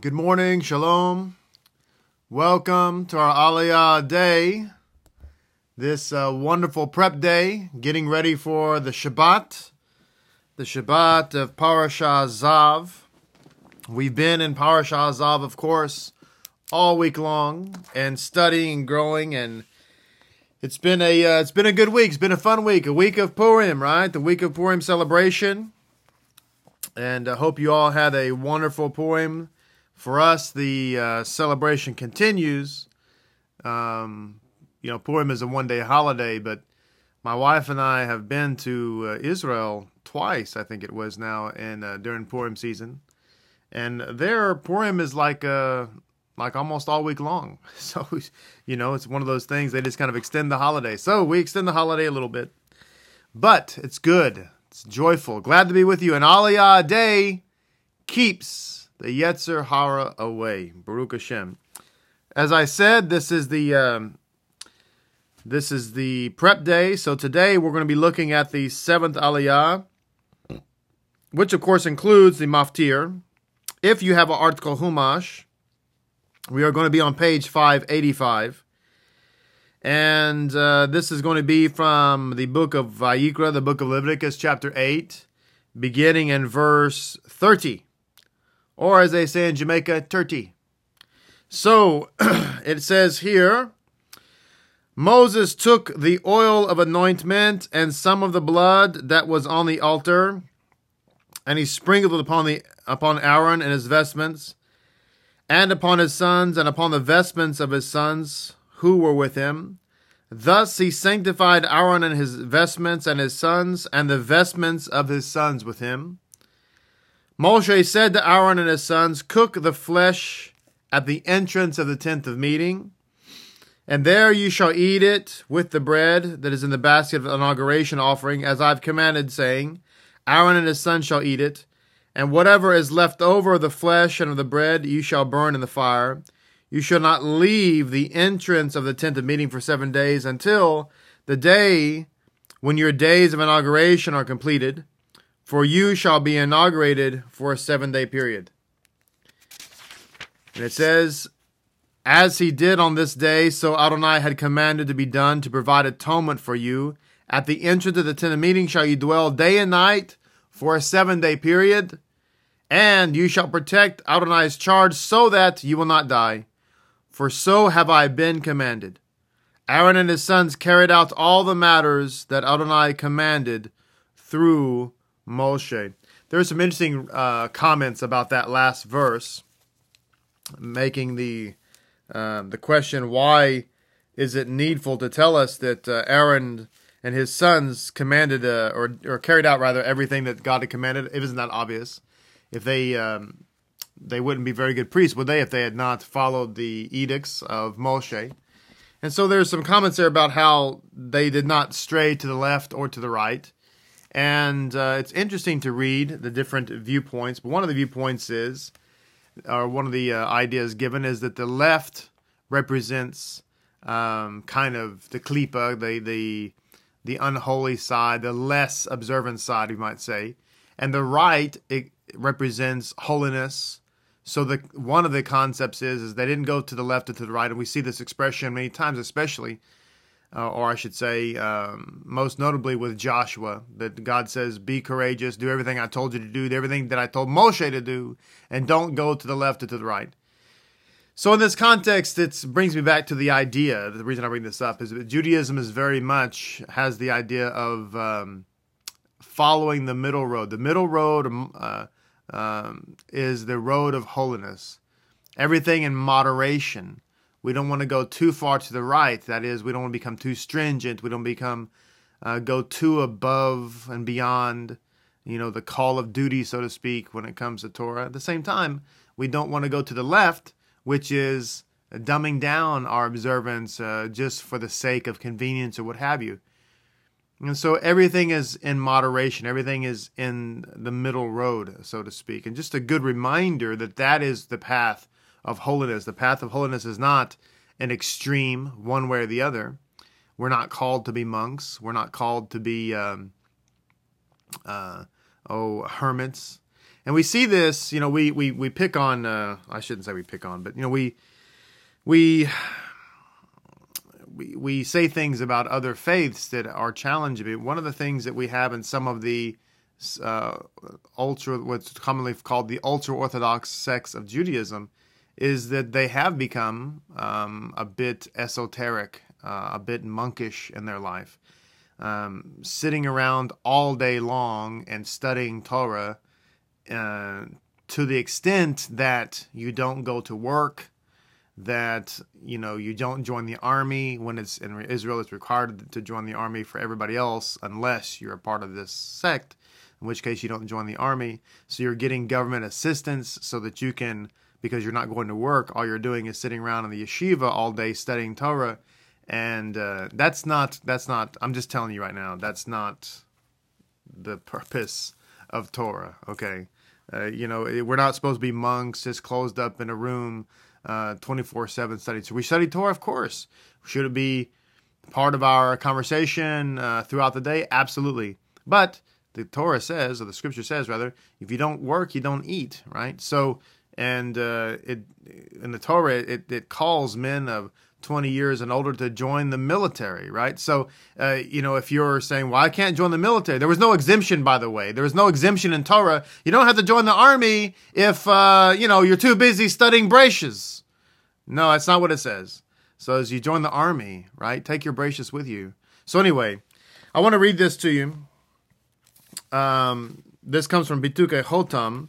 Good morning, shalom. Welcome to our Aliyah day. This uh, wonderful prep day, getting ready for the Shabbat, the Shabbat of Parashah Tzav. We've been in Parashah Tzav, of course, all week long, and studying, and growing, and it's been a uh, it's been a good week. It's been a fun week, a week of Purim, right? The week of Purim celebration, and I hope you all had a wonderful Purim. For us, the uh, celebration continues. Um, you know, Purim is a one day holiday, but my wife and I have been to uh, Israel twice, I think it was now, in uh, during Purim season, and there Purim is like a like almost all week long. So, you know, it's one of those things they just kind of extend the holiday. So we extend the holiday a little bit, but it's good. It's joyful. Glad to be with you. And Aliyah day keeps the Yetzer Hara away. Baruch Hashem. As I said, this is the um, this is the prep day. So today we're going to be looking at the seventh Aliyah, which of course includes the Maftir. If you have an ArtScroll Humash, we are going to be on page 585. And uh, this is going to be from the book of Vayikra, the book of Leviticus, chapter 8, beginning in verse 30. Or as they say in Jamaica, 30. So it says here Moses took the oil of anointment and some of the blood that was on the altar, and he sprinkled it upon, the, upon Aaron and his vestments and upon his sons, and upon the vestments of his sons who were with him. Thus he sanctified Aaron and his vestments, and his sons, and the vestments of his sons with him. Moshe said to Aaron and his sons, Cook the flesh at the entrance of the tent of meeting, and there you shall eat it with the bread that is in the basket of the inauguration offering, as I've commanded, saying, Aaron and his sons shall eat it. And whatever is left over of the flesh and of the bread you shall burn in the fire. You shall not leave the entrance of the tent of meeting for seven days until the day when your days of inauguration are completed, for you shall be inaugurated for a seven day period. And it says, As he did on this day, so Adonai had commanded to be done to provide atonement for you. At the entrance of the tent of meeting shall you dwell day and night for a seven day period, and you shall protect Adonai's charge so that you will not die. For so have I been commanded. Aaron and his sons carried out all the matters that Adonai commanded through Moshe. There are some interesting uh, comments about that last verse, making the uh, the question: Why is it needful to tell us that uh, Aaron and his sons commanded uh, or or carried out rather everything that God had commanded. It isn't that obvious. If they um, they wouldn't be very good priests, would they? If they had not followed the edicts of Moshe. And so there's some comments there about how they did not stray to the left or to the right. And uh, it's interesting to read the different viewpoints. But one of the viewpoints is, or one of the uh, ideas given, is that the left represents um, kind of the klipa, the the the unholy side, the less observant side, we might say, and the right it represents holiness. So the one of the concepts is is they didn't go to the left or to the right, and we see this expression many times, especially, uh, or I should say, um, most notably with Joshua, that God says, "Be courageous, do everything I told you to do, do everything that I told Moshe to do, and don't go to the left or to the right." So in this context, it brings me back to the idea. The reason I bring this up is that Judaism is very much has the idea of um, following the middle road. The middle road uh, um, is the road of holiness. Everything in moderation. We don't want to go too far to the right. That is, we don't want to become too stringent. We don't become uh, go too above and beyond. You know the call of duty, so to speak, when it comes to Torah. At the same time, we don't want to go to the left which is dumbing down our observance uh, just for the sake of convenience or what have you. And so everything is in moderation, everything is in the middle road, so to speak. And just a good reminder that that is the path of holiness. The path of holiness is not an extreme one way or the other. We're not called to be monks. We're not called to be, um, uh, oh, hermits. And we see this, you know, we we we pick on. Uh, I shouldn't say we pick on, but you know, we we we we say things about other faiths that are challenging. One of the things that we have in some of the uh, ultra, what's commonly called the ultra orthodox sects of Judaism, is that they have become um, a bit esoteric, uh, a bit monkish in their life, um, sitting around all day long and studying Torah uh, to the extent that you don't go to work, that you know you don't join the army when it's in Israel. It's required to join the army for everybody else unless you're a part of this sect, in which case you don't join the army. So you're getting government assistance so that you can, because you're not going to work, all you're doing is sitting around in the yeshiva all day studying Torah, and uh, that's not that's not. I'm just telling you right now, that's not the purpose of Torah. Okay. Uh, you know, we're not supposed to be monks just closed up in a room uh, 24 7 study. So we study Torah, of course. Should it be part of our conversation uh, throughout the day? Absolutely. But the Torah says, or the scripture says rather, if you don't work, you don't eat, right? So, and uh, it in the Torah, it, it calls men of 20 years and older to join the military, right? So, uh, you know, if you're saying, well, I can't join the military, there was no exemption, by the way. There was no exemption in Torah. You don't have to join the army if, uh, you know, you're too busy studying bracious. No, that's not what it says. So, as you join the army, right, take your bracious with you. So, anyway, I want to read this to you. Um, this comes from Pituchei Chotam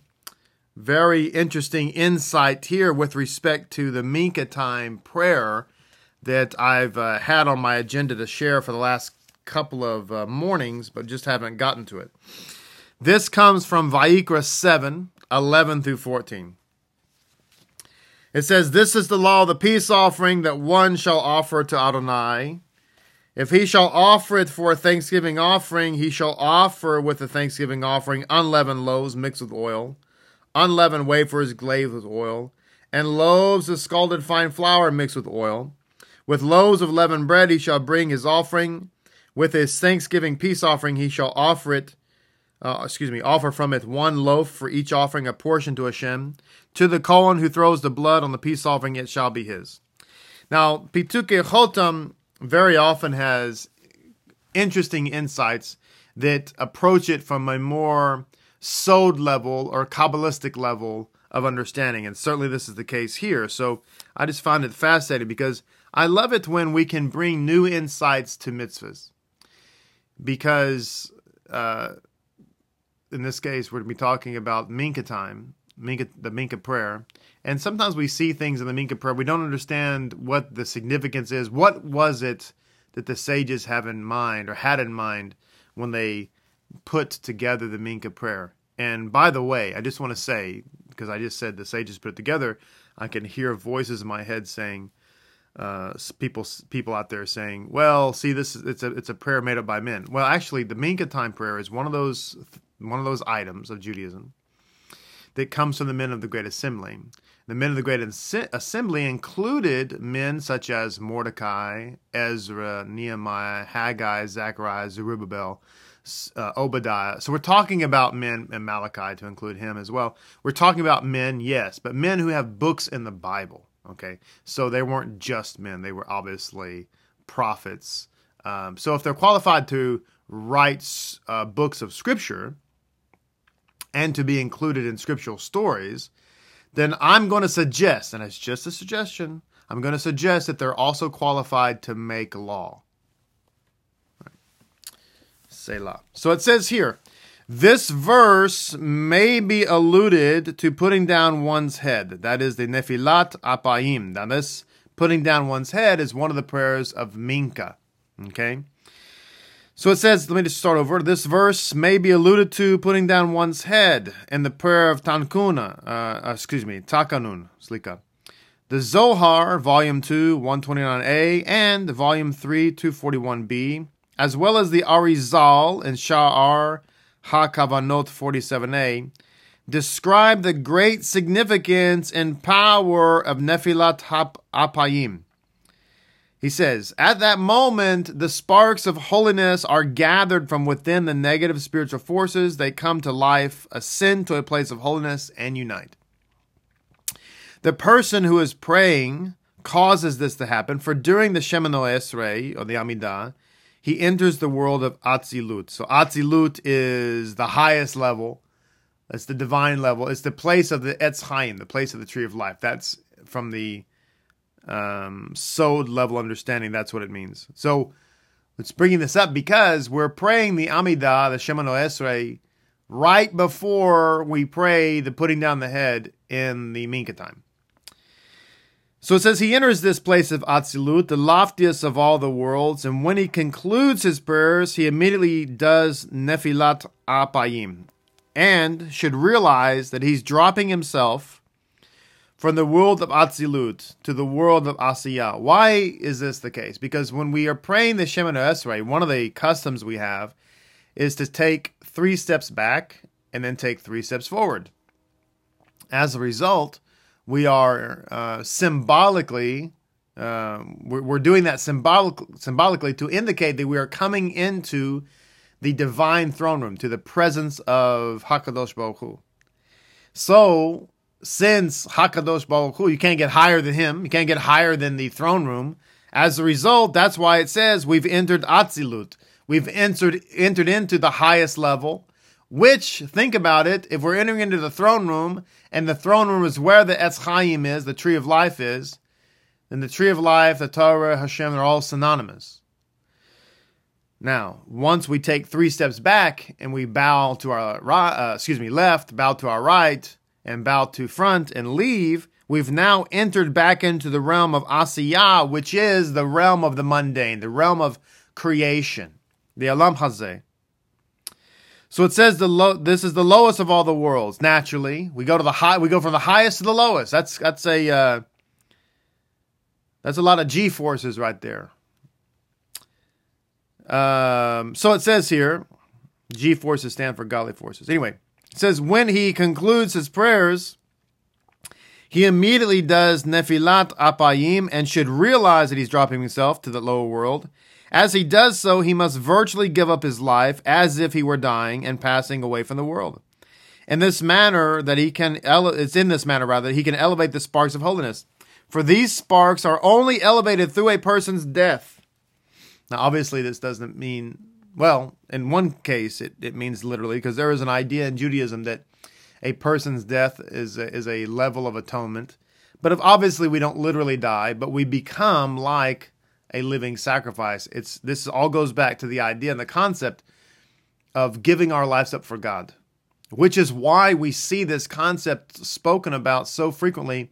very interesting insight here with respect to the Mincha time prayer that I've uh, had on my agenda to share for the last couple of uh, mornings, but just haven't gotten to it. This comes from Vayikra 7 11 through 14. It says, This is the law of the peace offering that one shall offer to Adonai. If he shall offer it for a thanksgiving offering, he shall offer with the thanksgiving offering unleavened loaves mixed with oil, unleavened wafers glazed with oil, and loaves of scalded fine flour mixed with oil with loaves of leavened bread he shall bring his offering. With his thanksgiving peace offering he shall offer it, uh, excuse me, offer from it one loaf for each offering, a portion to Hashem. To the Kohen who throws the blood on the peace offering, it shall be his. Now, Pituchei Chotam very often has interesting insights that approach it from a more sod level or Kabbalistic level of understanding. And certainly this is the case here. So I just found it fascinating because I love it when we can bring new insights to mitzvahs because uh, in this case, we're going to be talking about Mincha time, Mincha, the Mincha prayer. And sometimes we see things in the Mincha prayer. We don't understand what the significance is. What was it that the sages have in mind or had in mind when they put together the Mincha prayer? And by the way, I just want to say, because I just said the sages put it together, I can hear voices in my head saying, uh, people people out there saying, "Well, see, this is it's a it's a prayer made up by men." Well, actually, the Mincha time prayer is one of those one of those items of Judaism that comes from the men of the Great Assembly. The men of the Great Assembly included men such as Mordecai, Ezra, Nehemiah, Haggai, Zechariah, Zerubbabel, uh, Obadiah. So we're talking about men and Malachi to include him as well. We're talking about men, yes, but men who have books in the Bible. Okay, so they weren't just men; they were obviously prophets. Um, so if they're qualified to write uh, books of scripture and to be included in scriptural stories, then I'm going to suggest, and it's just a suggestion, I'm going to suggest that they're also qualified to make law. Selah. So it says here, this verse may be alluded to putting down one's head. That is the Nefilat Apayim. Now, this putting down one's head is one of the prayers of Mincha. Okay? So it says, let me just start over. This verse may be alluded to putting down one's head in the prayer of Tankuna, uh, uh excuse me, Tachanun, Slika. The Zohar, Volume 2, 129a, and Volume 3, 241b, as well as the Arizal and Sha'ar HaKavanot 47a, describe the great significance and power of Nefilat Apayim. He says, At that moment, the sparks of holiness are gathered from within the negative spiritual forces. They come to life, ascend to a place of holiness, and unite. The person who is praying causes this to happen, for during the Shemoneh Esrei, or the Amidah, he enters the world of Atzilut. So Atzilut is the highest level. It's the divine level. It's the place of the Etz Chaim, the place of the tree of life. That's from the um, sod level understanding. That's what it means. So it's bringing this up because we're praying the Amidah, the Shemoneh Esrei, right before we pray the putting down the head in the Mincha time. So it says he enters this place of Atzilut, the loftiest of all the worlds, and when he concludes his prayers, he immediately does Nefilat Apayim, and should realize that he's dropping himself from the world of Atzilut to the world of Asiya. Why is this the case? Because when we are praying the Shemoneh Esrei, one of the customs we have is to take three steps back and then take three steps forward. As a result, we are uh, symbolically uh, we're, we're, doing that symbolic, symbolically to indicate that we are coming into the divine throne room, to the presence of Hakadosh Baruch Hu. So, since Hakadosh Baruch Hu, you can't get higher than him, you can't get higher than the throne room. As a result, that's why it says we've entered Atzilut. We've entered entered into the highest level which, think about it, if we're entering into the throne room, and the throne room is where the Etz Chaim is, the tree of life is, then the tree of life, the Torah, Hashem, they're all synonymous. Now, once we take three steps back and we bow to our uh, excuse me, left, bow to our right, and bow to front and leave, we've now entered back into the realm of Asiyah, which is the realm of the mundane, the realm of creation, the Olam Hazeh. So it says the low. This is the lowest of all the worlds. Naturally, we go to the high. We go from the highest to the lowest. That's that's a uh, that's a lot of G forces right there. Um, so it says here, G forces stand for godly forces. Anyway, it says when he concludes his prayers, he immediately does nefilat apayim and should realize that he's dropping himself to the lower world as he does so, he must virtually give up his life as if he were dying and passing away from the world. In this manner that he can ele- it's in this manner rather he can elevate the sparks of holiness. For these sparks are only elevated through a person's death. Now obviously this doesn't mean well, in one case it, it means literally because there is an idea in Judaism that a person's death is a, is a level of atonement. But if obviously we don't literally die, but we become like a living sacrifice. It's this all goes back to the idea and the concept of giving our lives up for God, which is why we see this concept spoken about so frequently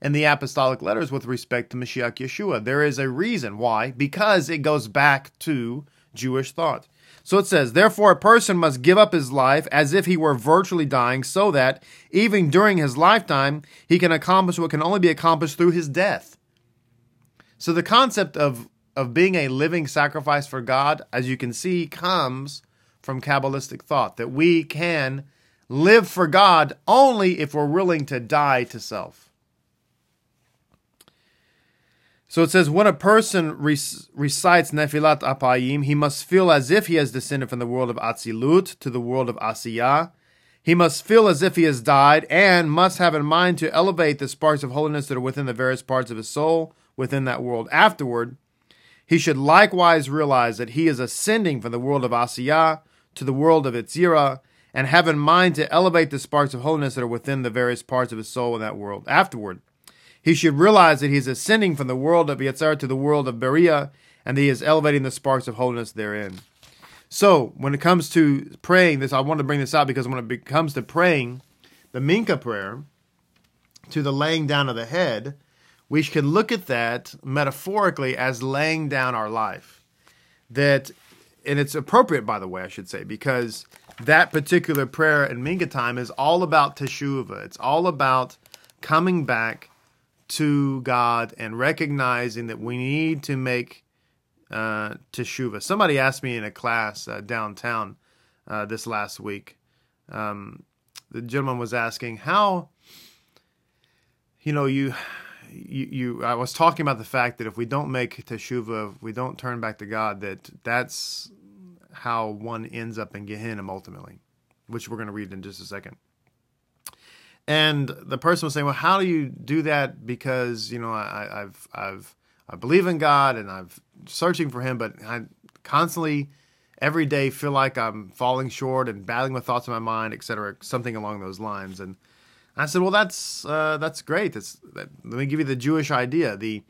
in the apostolic letters with respect to Mashiach Yeshua. There is a reason why, because it goes back to Jewish thought. So it says, Therefore, a person must give up his life as if he were virtually dying, so that even during his lifetime, he can accomplish what can only be accomplished through his death. So the concept of of being a living sacrifice for God, as you can see, comes from Kabbalistic thought that we can live for God only if we're willing to die to self. So it says, when a person recites Nefilat Apayim, he must feel as if he has descended from the world of Atzilut to the world of Asiyah. He must feel as if he has died and must have in mind to elevate the sparks of holiness that are within the various parts of his soul within that world. Afterward, he should likewise realize that he is ascending from the world of Asiyah to the world of Yetzirah, and have in mind to elevate the sparks of holiness that are within the various parts of his soul in that world. Afterward, he should realize that he is ascending from the world of Yetzirah to the world of Beria, and that he is elevating the sparks of holiness therein. So, when it comes to praying this, I want to bring this out because when it comes to praying the Mincha prayer, to the laying down of the head, we can look at that metaphorically as laying down our life. That, and it's appropriate, by the way, I should say, because that particular prayer in Mincha time is all about teshuvah. It's all about coming back to God and recognizing that we need to make uh, teshuvah. Somebody asked me in a class uh, downtown uh, this last week. Um, the gentleman was asking how, you know, you you, you, I was talking about the fact that if we don't make teshuvah, if we don't turn back to God, that that's how one ends up in Gehenna ultimately, which we're going to read in just a second. And the person was saying, "Well, how do you do that? Because you know, I, I've, I've, I believe in God and I'm searching for Him, but I constantly, every day, feel like I'm falling short and battling with thoughts in my mind, etc. Something along those lines." And I said, "Well, that's uh, that's great. That's that, let me give you the Jewish idea. The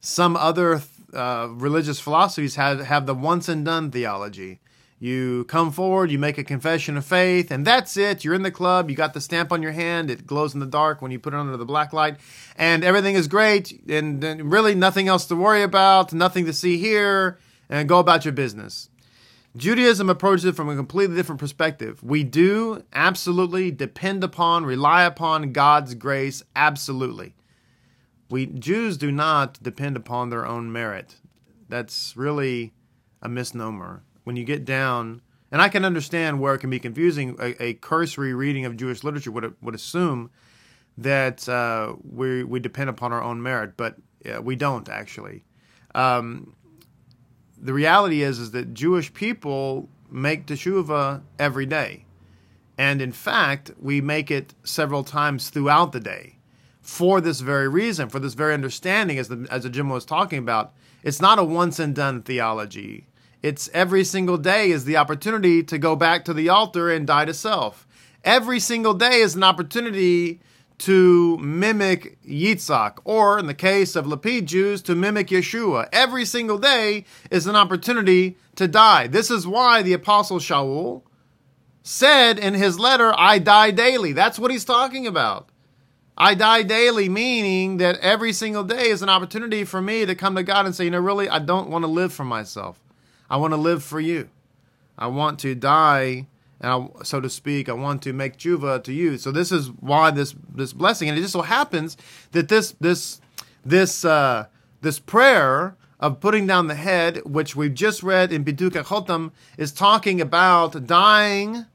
some other uh, religious philosophies have have the once and done theology." You come forward, you make a confession of faith, and that's it. You're in the club, you got the stamp on your hand, it glows in the dark when you put it under the black light, and everything is great, and, and really nothing else to worry about, nothing to see here, and go about your business. Judaism approaches it from a completely different perspective. We do absolutely depend upon, rely upon God's grace, absolutely. We Jews do not depend upon their own merit. That's really a misnomer when you get down, and I can understand where it can be confusing. A, a cursory reading of Jewish literature would would assume that uh, we we depend upon our own merit, but we don't actually. Um, the reality is is that Jewish people make teshuva every day, and in fact, we make it several times throughout the day for this very reason, for this very understanding, as the as the Jim was talking about. It's not a once and done theology. It's every single day is the opportunity to go back to the altar and die to self. Every single day is an opportunity to mimic Yitzhak, or in the case of Lapid Jews, to mimic Yeshua. Every single day is an opportunity to die. This is why the Apostle Shaul said in his letter, I die daily. That's what he's talking about. I die daily, meaning that every single day is an opportunity for me to come to God and say, you know, really, I don't want to live for myself. I want to live for you. I want to die, and I, so to speak, I want to make tshuva to you. So this is why this this blessing, and it just so happens that this this this uh, this prayer of putting down the head, which we've just read in Pituchei Chotam, is talking about dying.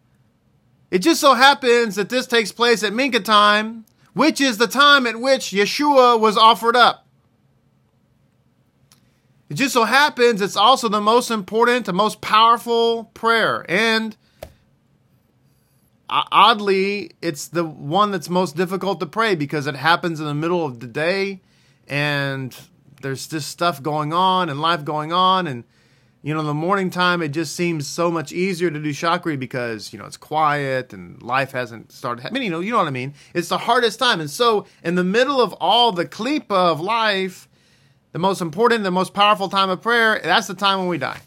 It just so happens that this takes place at Mincha time, which is the time at which Yeshua was offered up. It just so happens it's also the most important, the most powerful prayer. And oddly, it's the one that's most difficult to pray because it happens in the middle of the day and there's just stuff going on and life going on. And, you know, in the morning time, it just seems so much easier to do chakri because, you know, it's quiet and life hasn't started. Mean, you know, you know what I mean? It's the hardest time. And so, in the middle of all the klipa of life, the most important, the most powerful time of prayer, that's the time when we die.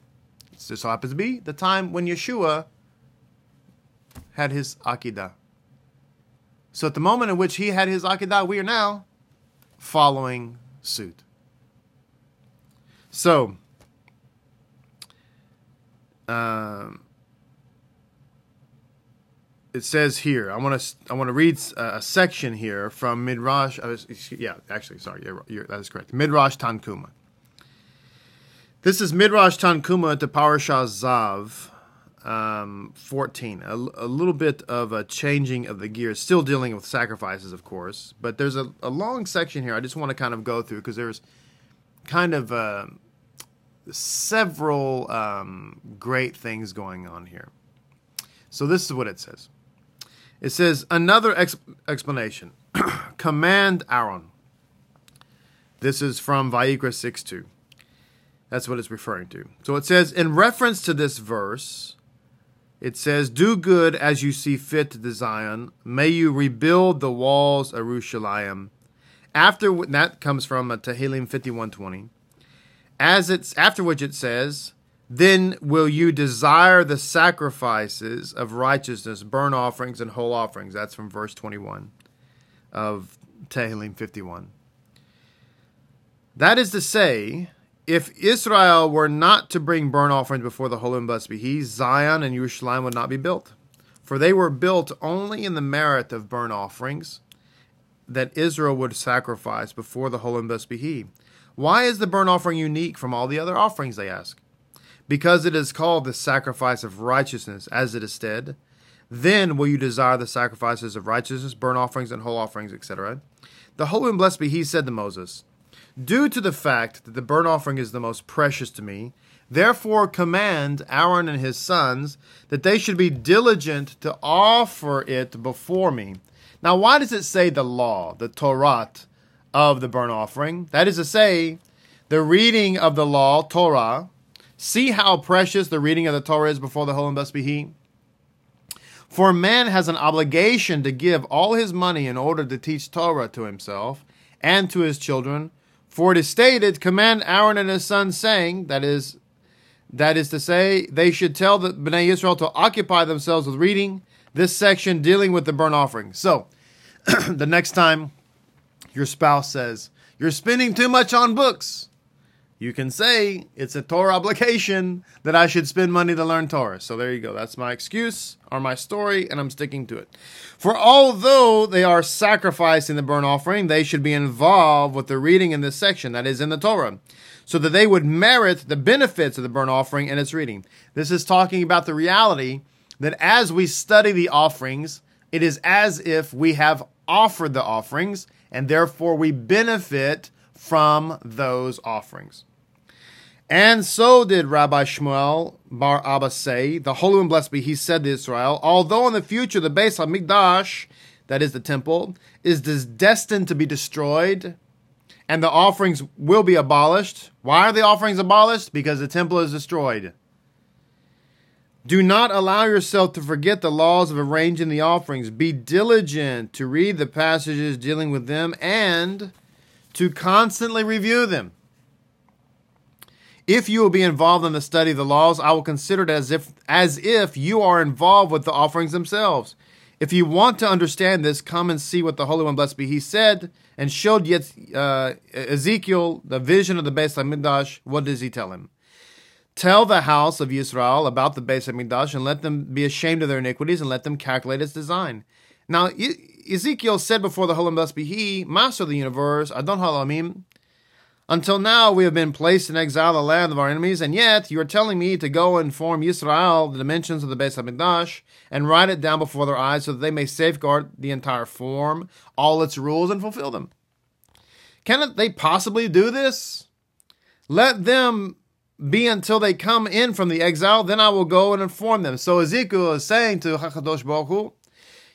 It just so happens to be the time when Yeshua had his Akedah. So at the moment in which he had his Akedah, we are now following suit. So, um, it says here. I want to I want to read a section here from Midrash. Uh, yeah, actually, sorry, you're, you're, that is correct. Midrash Tanhuma. This is Midrash Tanhuma to Parashah Tzav, um, 14. A, a, little bit of a changing of the gears, still dealing with sacrifices, of course, but there's a, a long section here I just want to kind of go through because there's kind of uh, several um, great things going on here. So this is what it says. It says another ex- explanation. Command Aaron. This is from Vayikra 6 2. That's what it's referring to. So it says, in reference to this verse, it says, Do good as you see fit to Zion. May you rebuild the walls of Jerusalem. After that comes from uh, Tehillim 5120. As it's after which it says, then will you desire the sacrifices of righteousness, burnt offerings, and whole offerings. That's from verse 21 of Tehillim 51. That is to say, if Israel were not to bring burnt offerings before the Holy and blessed be He, Zion and Yerushalayim would not be built. For they were built only in the merit of burnt offerings that Israel would sacrifice before the Holy and blessed be He. Why is the burnt offering unique from all the other offerings, they ask? because it is called the sacrifice of righteousness, as it is said, Then will you desire the sacrifices of righteousness, burnt offerings, and whole offerings, etc. The Holy and Blessed be He said to Moses, Due to the fact that the burnt offering is the most precious to me, therefore command Aaron and his sons that they should be diligent to offer it before me. Now, why does it say the law, the Torah of the burnt offering? That is to say, the reading of the law, Torah. See how precious the reading of the Torah is before the Holy and Blessed be He? For man has an obligation to give all his money in order to teach Torah to himself and to his children. For it is stated, command Aaron and his sons, saying, that is, that is to say, they should tell the Bnei Israel to occupy themselves with reading this section dealing with the burnt offering. So, the next time your spouse says, You're spending too much on books, you can say it's a Torah obligation that I should spend money to learn Torah. So there you go. That's my excuse or my story, and I'm sticking to it. For although they are sacrificing the burnt offering, they should be involved with the reading in this section, that is in the Torah, so that they would merit the benefits of the burnt offering and its reading. This is talking about the reality that as we study the offerings, it is as if we have offered the offerings, and therefore we benefit from those offerings. And so did Rabbi Shmuel Bar Abba say, the Holy and Blessed be He said to Israel, although in the future the Beis HaMikdash, that is the temple, is destined to be destroyed, and the offerings will be abolished. Why are the offerings abolished? Because the temple is destroyed. Do not allow yourself to forget the laws of arranging the offerings. Be diligent to read the passages dealing with them and to constantly review them. If you will be involved in the study of the laws, I will consider it as if as if you are involved with the offerings themselves. If you want to understand this, come and see what the Holy One, blessed be He, said and showed yet uh, Ezekiel the vision of the Beis Hamikdash. What does he tell him? Tell the house of Israel about the Beis Hamikdash and let them be ashamed of their iniquities and let them calculate its design. Now Ezekiel said before the Holy One, blessed be He, Master of the universe, Adon HaOlamim, until now, we have been placed in exile, the land of our enemies, and yet you are telling me to go and inform Yisrael the dimensions of the Beis Hamikdash and write it down before their eyes so that they may safeguard the entire form, all its rules, and fulfill them. Cannot they possibly do this? Let them be until they come in from the exile, then I will go and inform them. So Ezekiel is saying to Hakadosh Baruch Hu,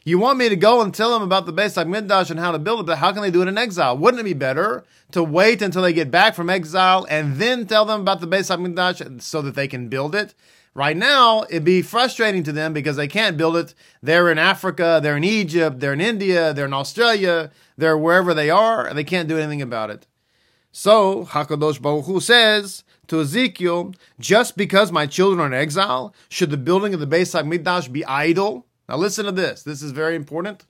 you want me to go and tell them about the Beis Hamikdash and how to build it, but how can they do it in exile? Wouldn't it be better to wait until they get back from exile and then tell them about the Beis Hamikdash so that they can build it? Right now, it'd be frustrating to them because they can't build it. They're in Africa, they're in Egypt, they're in India, they're in Australia, they're wherever they are, and they can't do anything about it. So, Hakadosh Baruch Hu says to Ezekiel, just because my children are in exile, should the building of the Beis Hamikdash be idle? Now, listen to this. This is very important.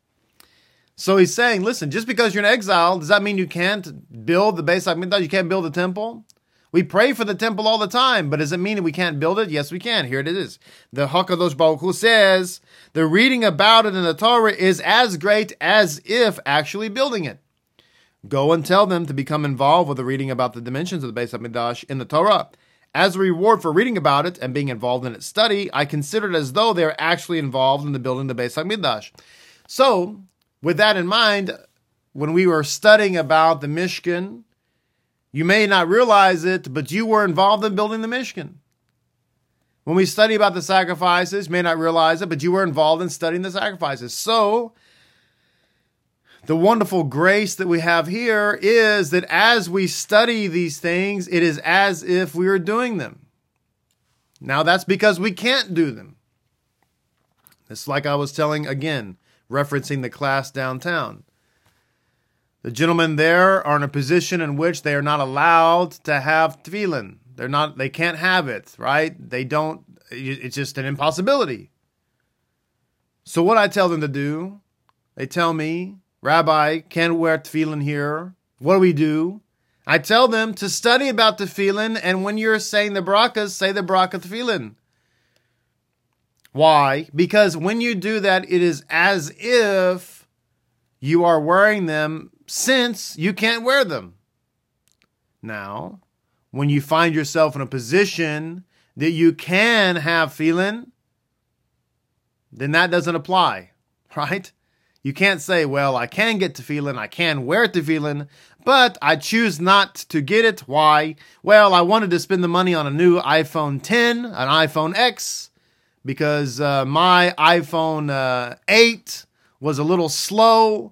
So he's saying, listen, just because you're in exile, does that mean you can't build the Beis Hamikdash? You can't build the temple? We pray for the temple all the time, but does it mean we can't build it? Yes, we can. Here it is. The Hakadosh Baruch Hu says the reading about it in the Torah is as great as if actually building it. Go and tell them to become involved with the reading about the dimensions of the Beis Hamikdash in the Torah. As a reward for reading about it and being involved in its study, I consider it as though they are actually involved in the building of the Beis Hamikdash. So, with that in mind, when we were studying about the Mishkan, you may not realize it, but you were involved in building the Mishkan. When we study about the sacrifices, you may not realize it, but you were involved in studying the sacrifices. So, the wonderful grace that we have here is that as we study these things, it is as if we are doing them. Now, that's because we can't do them. It's like I was telling again, referencing the class downtown. The gentlemen there are in a position in which they are not allowed to have tefillin. They're not. They can't have it. Right? They don't. It's just an impossibility. So what I tell them to do, they tell me Rabbi, can't wear tefillin here. What do we do? I tell them to study about tefillin, and when you're saying the brachas, say the bracha tefillin. Why? Because when you do that, it is as if you are wearing them since you can't wear them. Now, when you find yourself in a position that you can have tefillin, then that doesn't apply, right? You can't say, well, I can get tefillin, I can wear tefillin, but I choose not to get it. Why? Well, I wanted to spend the money on a new iPhone 10, an iPhone X, because uh, my iPhone uh, 8 was a little slow,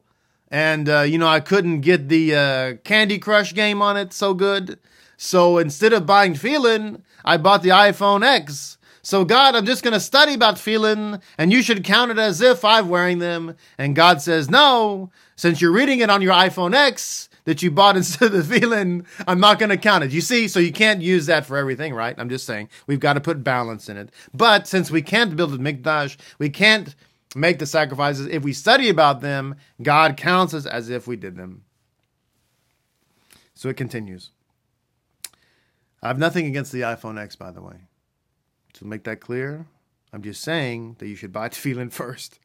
and uh, you know I couldn't get the uh, Candy Crush game on it so good. So instead of buying tefillin, I bought the iPhone X so, God, I'm just going to study about tefillin, and you should count it as if I'm wearing them. And God says, No, since you're reading it on your iPhone X that you bought instead of the tefillin, I'm not going to count it. You see, so you can't use that for everything, right? I'm just saying we've got to put balance in it. But since we can't build a mikdash, we can't make the sacrifices. If we study about them, God counts us as if we did them. So it continues. I have nothing against the iPhone X, by the way. To make that clear, I'm just saying that you should buy tefillin first.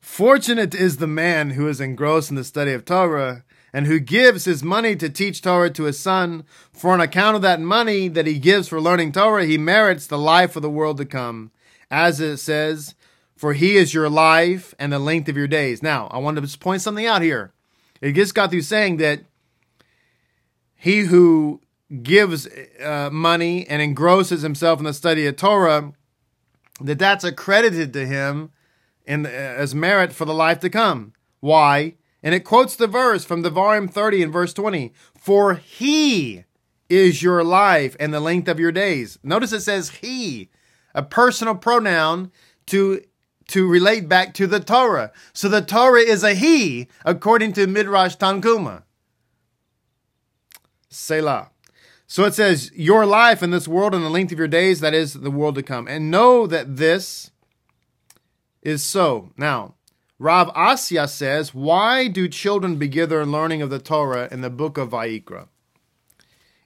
Fortunate is the man who is engrossed in the study of Torah and who gives his money to teach Torah to his son. For on account of that money that he gives for learning Torah, he merits the life of the world to come. As it says, for he is your life and the length of your days. Now, I want to just point something out here. It just got through saying that he who gives uh, money and engrosses himself in the study of Torah, that that's accredited to him in, uh, as merit for the life to come. Why? And it quotes the verse from the Devarim 30 and verse 20. For he is your life and the length of your days. Notice it says he, a personal pronoun to to relate back to the Torah. So the Torah is a he, according to Midrash Tanhuma. Selah. So it says, Your life in this world and the length of your days, that is the world to come. And know that this is so. Now, Rav Asya says, Why do children begin their learning of the Torah in the book of Vayikra?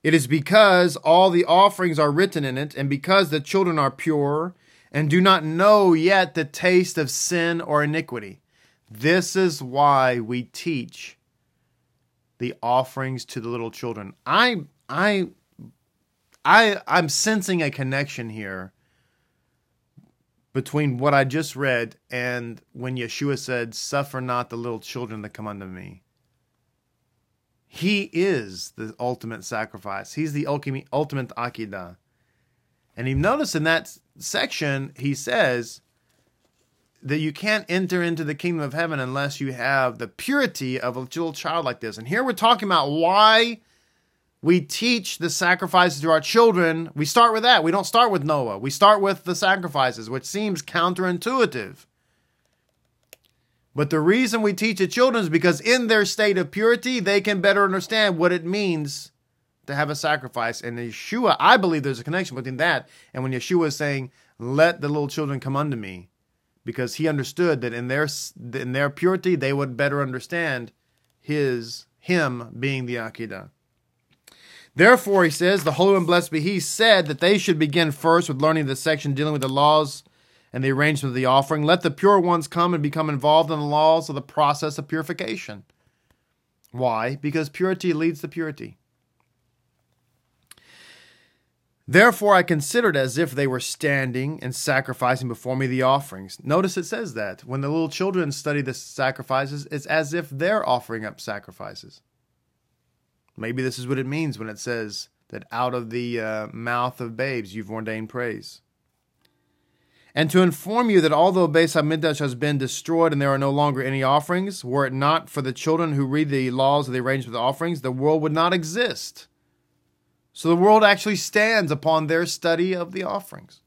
It is because all the offerings are written in it, and because the children are pure and do not know yet the taste of sin or iniquity. This is why we teach the offerings to the little children. I I I I'm sensing a connection here between what I just read and when Yeshua said, Suffer not the little children to come unto me. He is the ultimate sacrifice. He's the ultimate ultimate Akedah. And you notice in that section, he says that you can't enter into the kingdom of heaven unless you have the purity of a little child like this. And here we're talking about why we teach the sacrifices to our children. We start with that. We don't start with Noah. We start with the sacrifices, which seems counterintuitive. But the reason we teach the children is because in their state of purity, they can better understand what it means to have a sacrifice. And Yeshua, I believe there's a connection between that and when Yeshua is saying, "Let the little children come unto me," because he understood that in their in their purity, they would better understand his him being the Akedah. Therefore, he says, the Holy and Blessed be He said that they should begin first with learning the section dealing with the laws and the arrangement of the offering. Let the pure ones come and become involved in the laws of the process of purification. Why? Because purity leads to purity. Therefore, I considered as if they were standing and sacrificing before me the offerings. Notice it says that. When the little children study the sacrifices, it's as if they're offering up sacrifices. Maybe this is what it means when it says that out of the uh, mouth of babes you've ordained praise. And to inform you that although Beis Hamikdash has been destroyed and there are no longer any offerings, were it not for the children who read the laws of the arrangement of the offerings, the world would not exist. So the world actually stands upon their study of the offerings.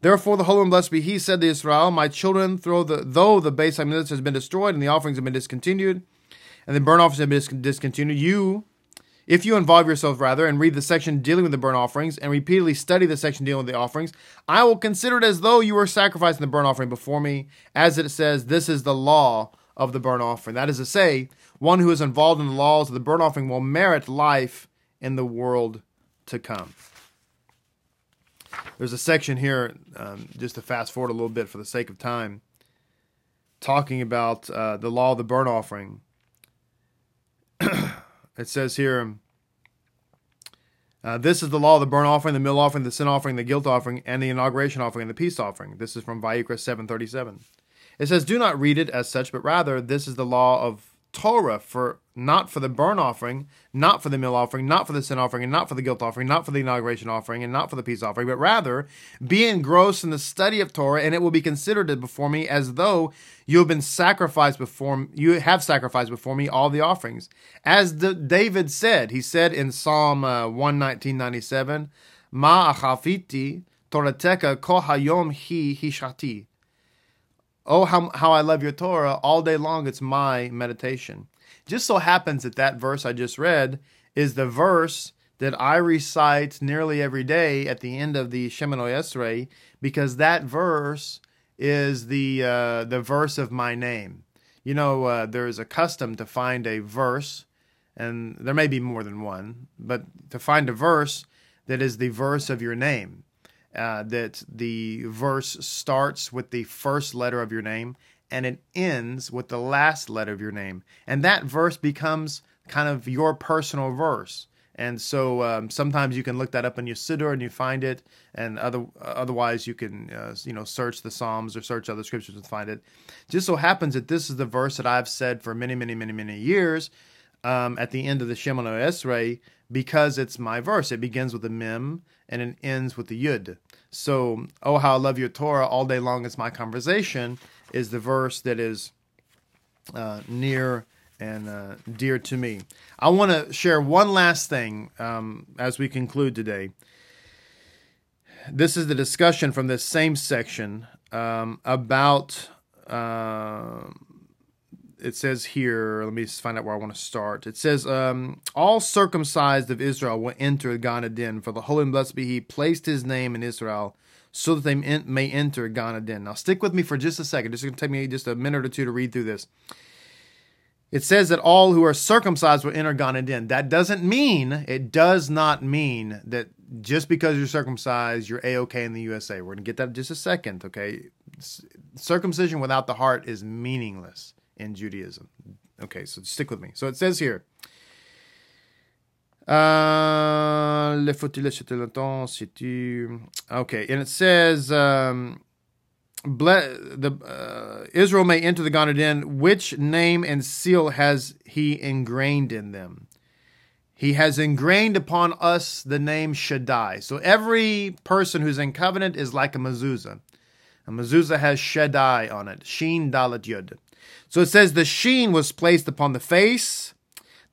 Therefore, the Holy and Blessed be He said to Israel, My children, though the, though the Beis Hamikdash has been destroyed and the offerings have been discontinued, and the burnt offerings have been discontinued, you, if you involve yourself rather and read the section dealing with the burnt offerings and repeatedly study the section dealing with the offerings, I will consider it as though you were sacrificing the burnt offering before me, as it says, This is the law of the burnt offering. That is to say, one who is involved in the laws of the burnt offering will merit life in the world to come. There's a section here, um, just to fast forward a little bit for the sake of time, talking about uh, the law of the burnt offering it says here Uh, this is the law of the burnt offering, the meal offering, the sin offering, the guilt offering, and the inauguration offering and the peace offering. This is from Vayikra 737. It says, Do not read it as such, but rather this is the law of Torah for not for the burnt offering, not for the meal offering, not for the sin offering, and not for the guilt offering, not for the inauguration offering, and not for the peace offering, but rather be engrossed in the study of Torah, and it will be considered before me as though you have been sacrificed before you have sacrificed before me all the offerings. As the, David said, he said in Psalm uh, 119.97, Ma achafiti torateka kohayom hi hishati. Oh, how, how I love your Torah. All day long, it's my meditation. Just so happens that that verse I just read is the verse that I recite nearly every day at the end of the Shemoneh Esrei because that verse is the uh, the verse of my name. You know, uh, there is a custom to find a verse, and there may be more than one, but to find a verse that is the verse of your name uh, that the verse starts with the first letter of your name and it ends with the last letter of your name. And that verse becomes kind of your personal verse. And so um, sometimes you can look that up in your siddur and you find it, and other otherwise you can uh, you know search the Psalms or search other scriptures and find it. Just so happens that this is the verse that I've said for many many many many years um, at the end of the Shemoneh Esrei because it's my verse. It begins with a mem and it ends with the yud. So, oh, how I love your Torah all day long is my conversation, is the verse that is uh, near and uh, dear to me. I want to share one last thing um, as we conclude today. This is the discussion from this same section um, about. Uh, it says here, let me find out where I want to start. It says, um, All circumcised of Israel will enter Gan Eden, for the holy and blessed be he placed his name in Israel so that they may enter Gan Eden. Now, stick with me for just a second. This is going to take me just a minute or two to read through this. It says that all who are circumcised will enter Gan Eden. That doesn't mean, it does not mean that just because you're circumcised, you're A-OK in the USA. We're going to get that in just a second, okay? Circumcision without the heart is meaningless in Judaism. Okay, so stick with me. So it says here. Uh, okay, and it says, um, the uh, Israel may enter the Gan Eden. Which name and seal has he ingrained in them? He has ingrained upon us the name Shaddai. So every person who's in covenant is like a mezuzah. A mezuzah has Shaddai on it. Shin Dalet Yud. So it says the sheen was placed upon the face,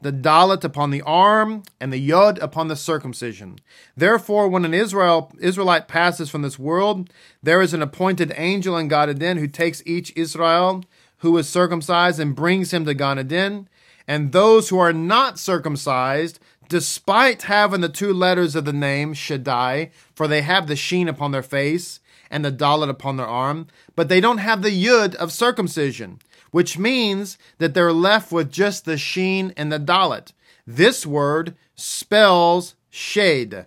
the dalet upon the arm, and the yod upon the circumcision. Therefore, when an Israel Israelite passes from this world, there is an appointed angel in Gan Eden who takes each Israel who is circumcised and brings him to Gan Eden. And those who are not circumcised, despite having the two letters of the name Shaddai, for they have the sheen upon their face and the dalet upon their arm, but they don't have the yud of circumcision which means that they're left with just the sheen and the dalet. This word spells shade.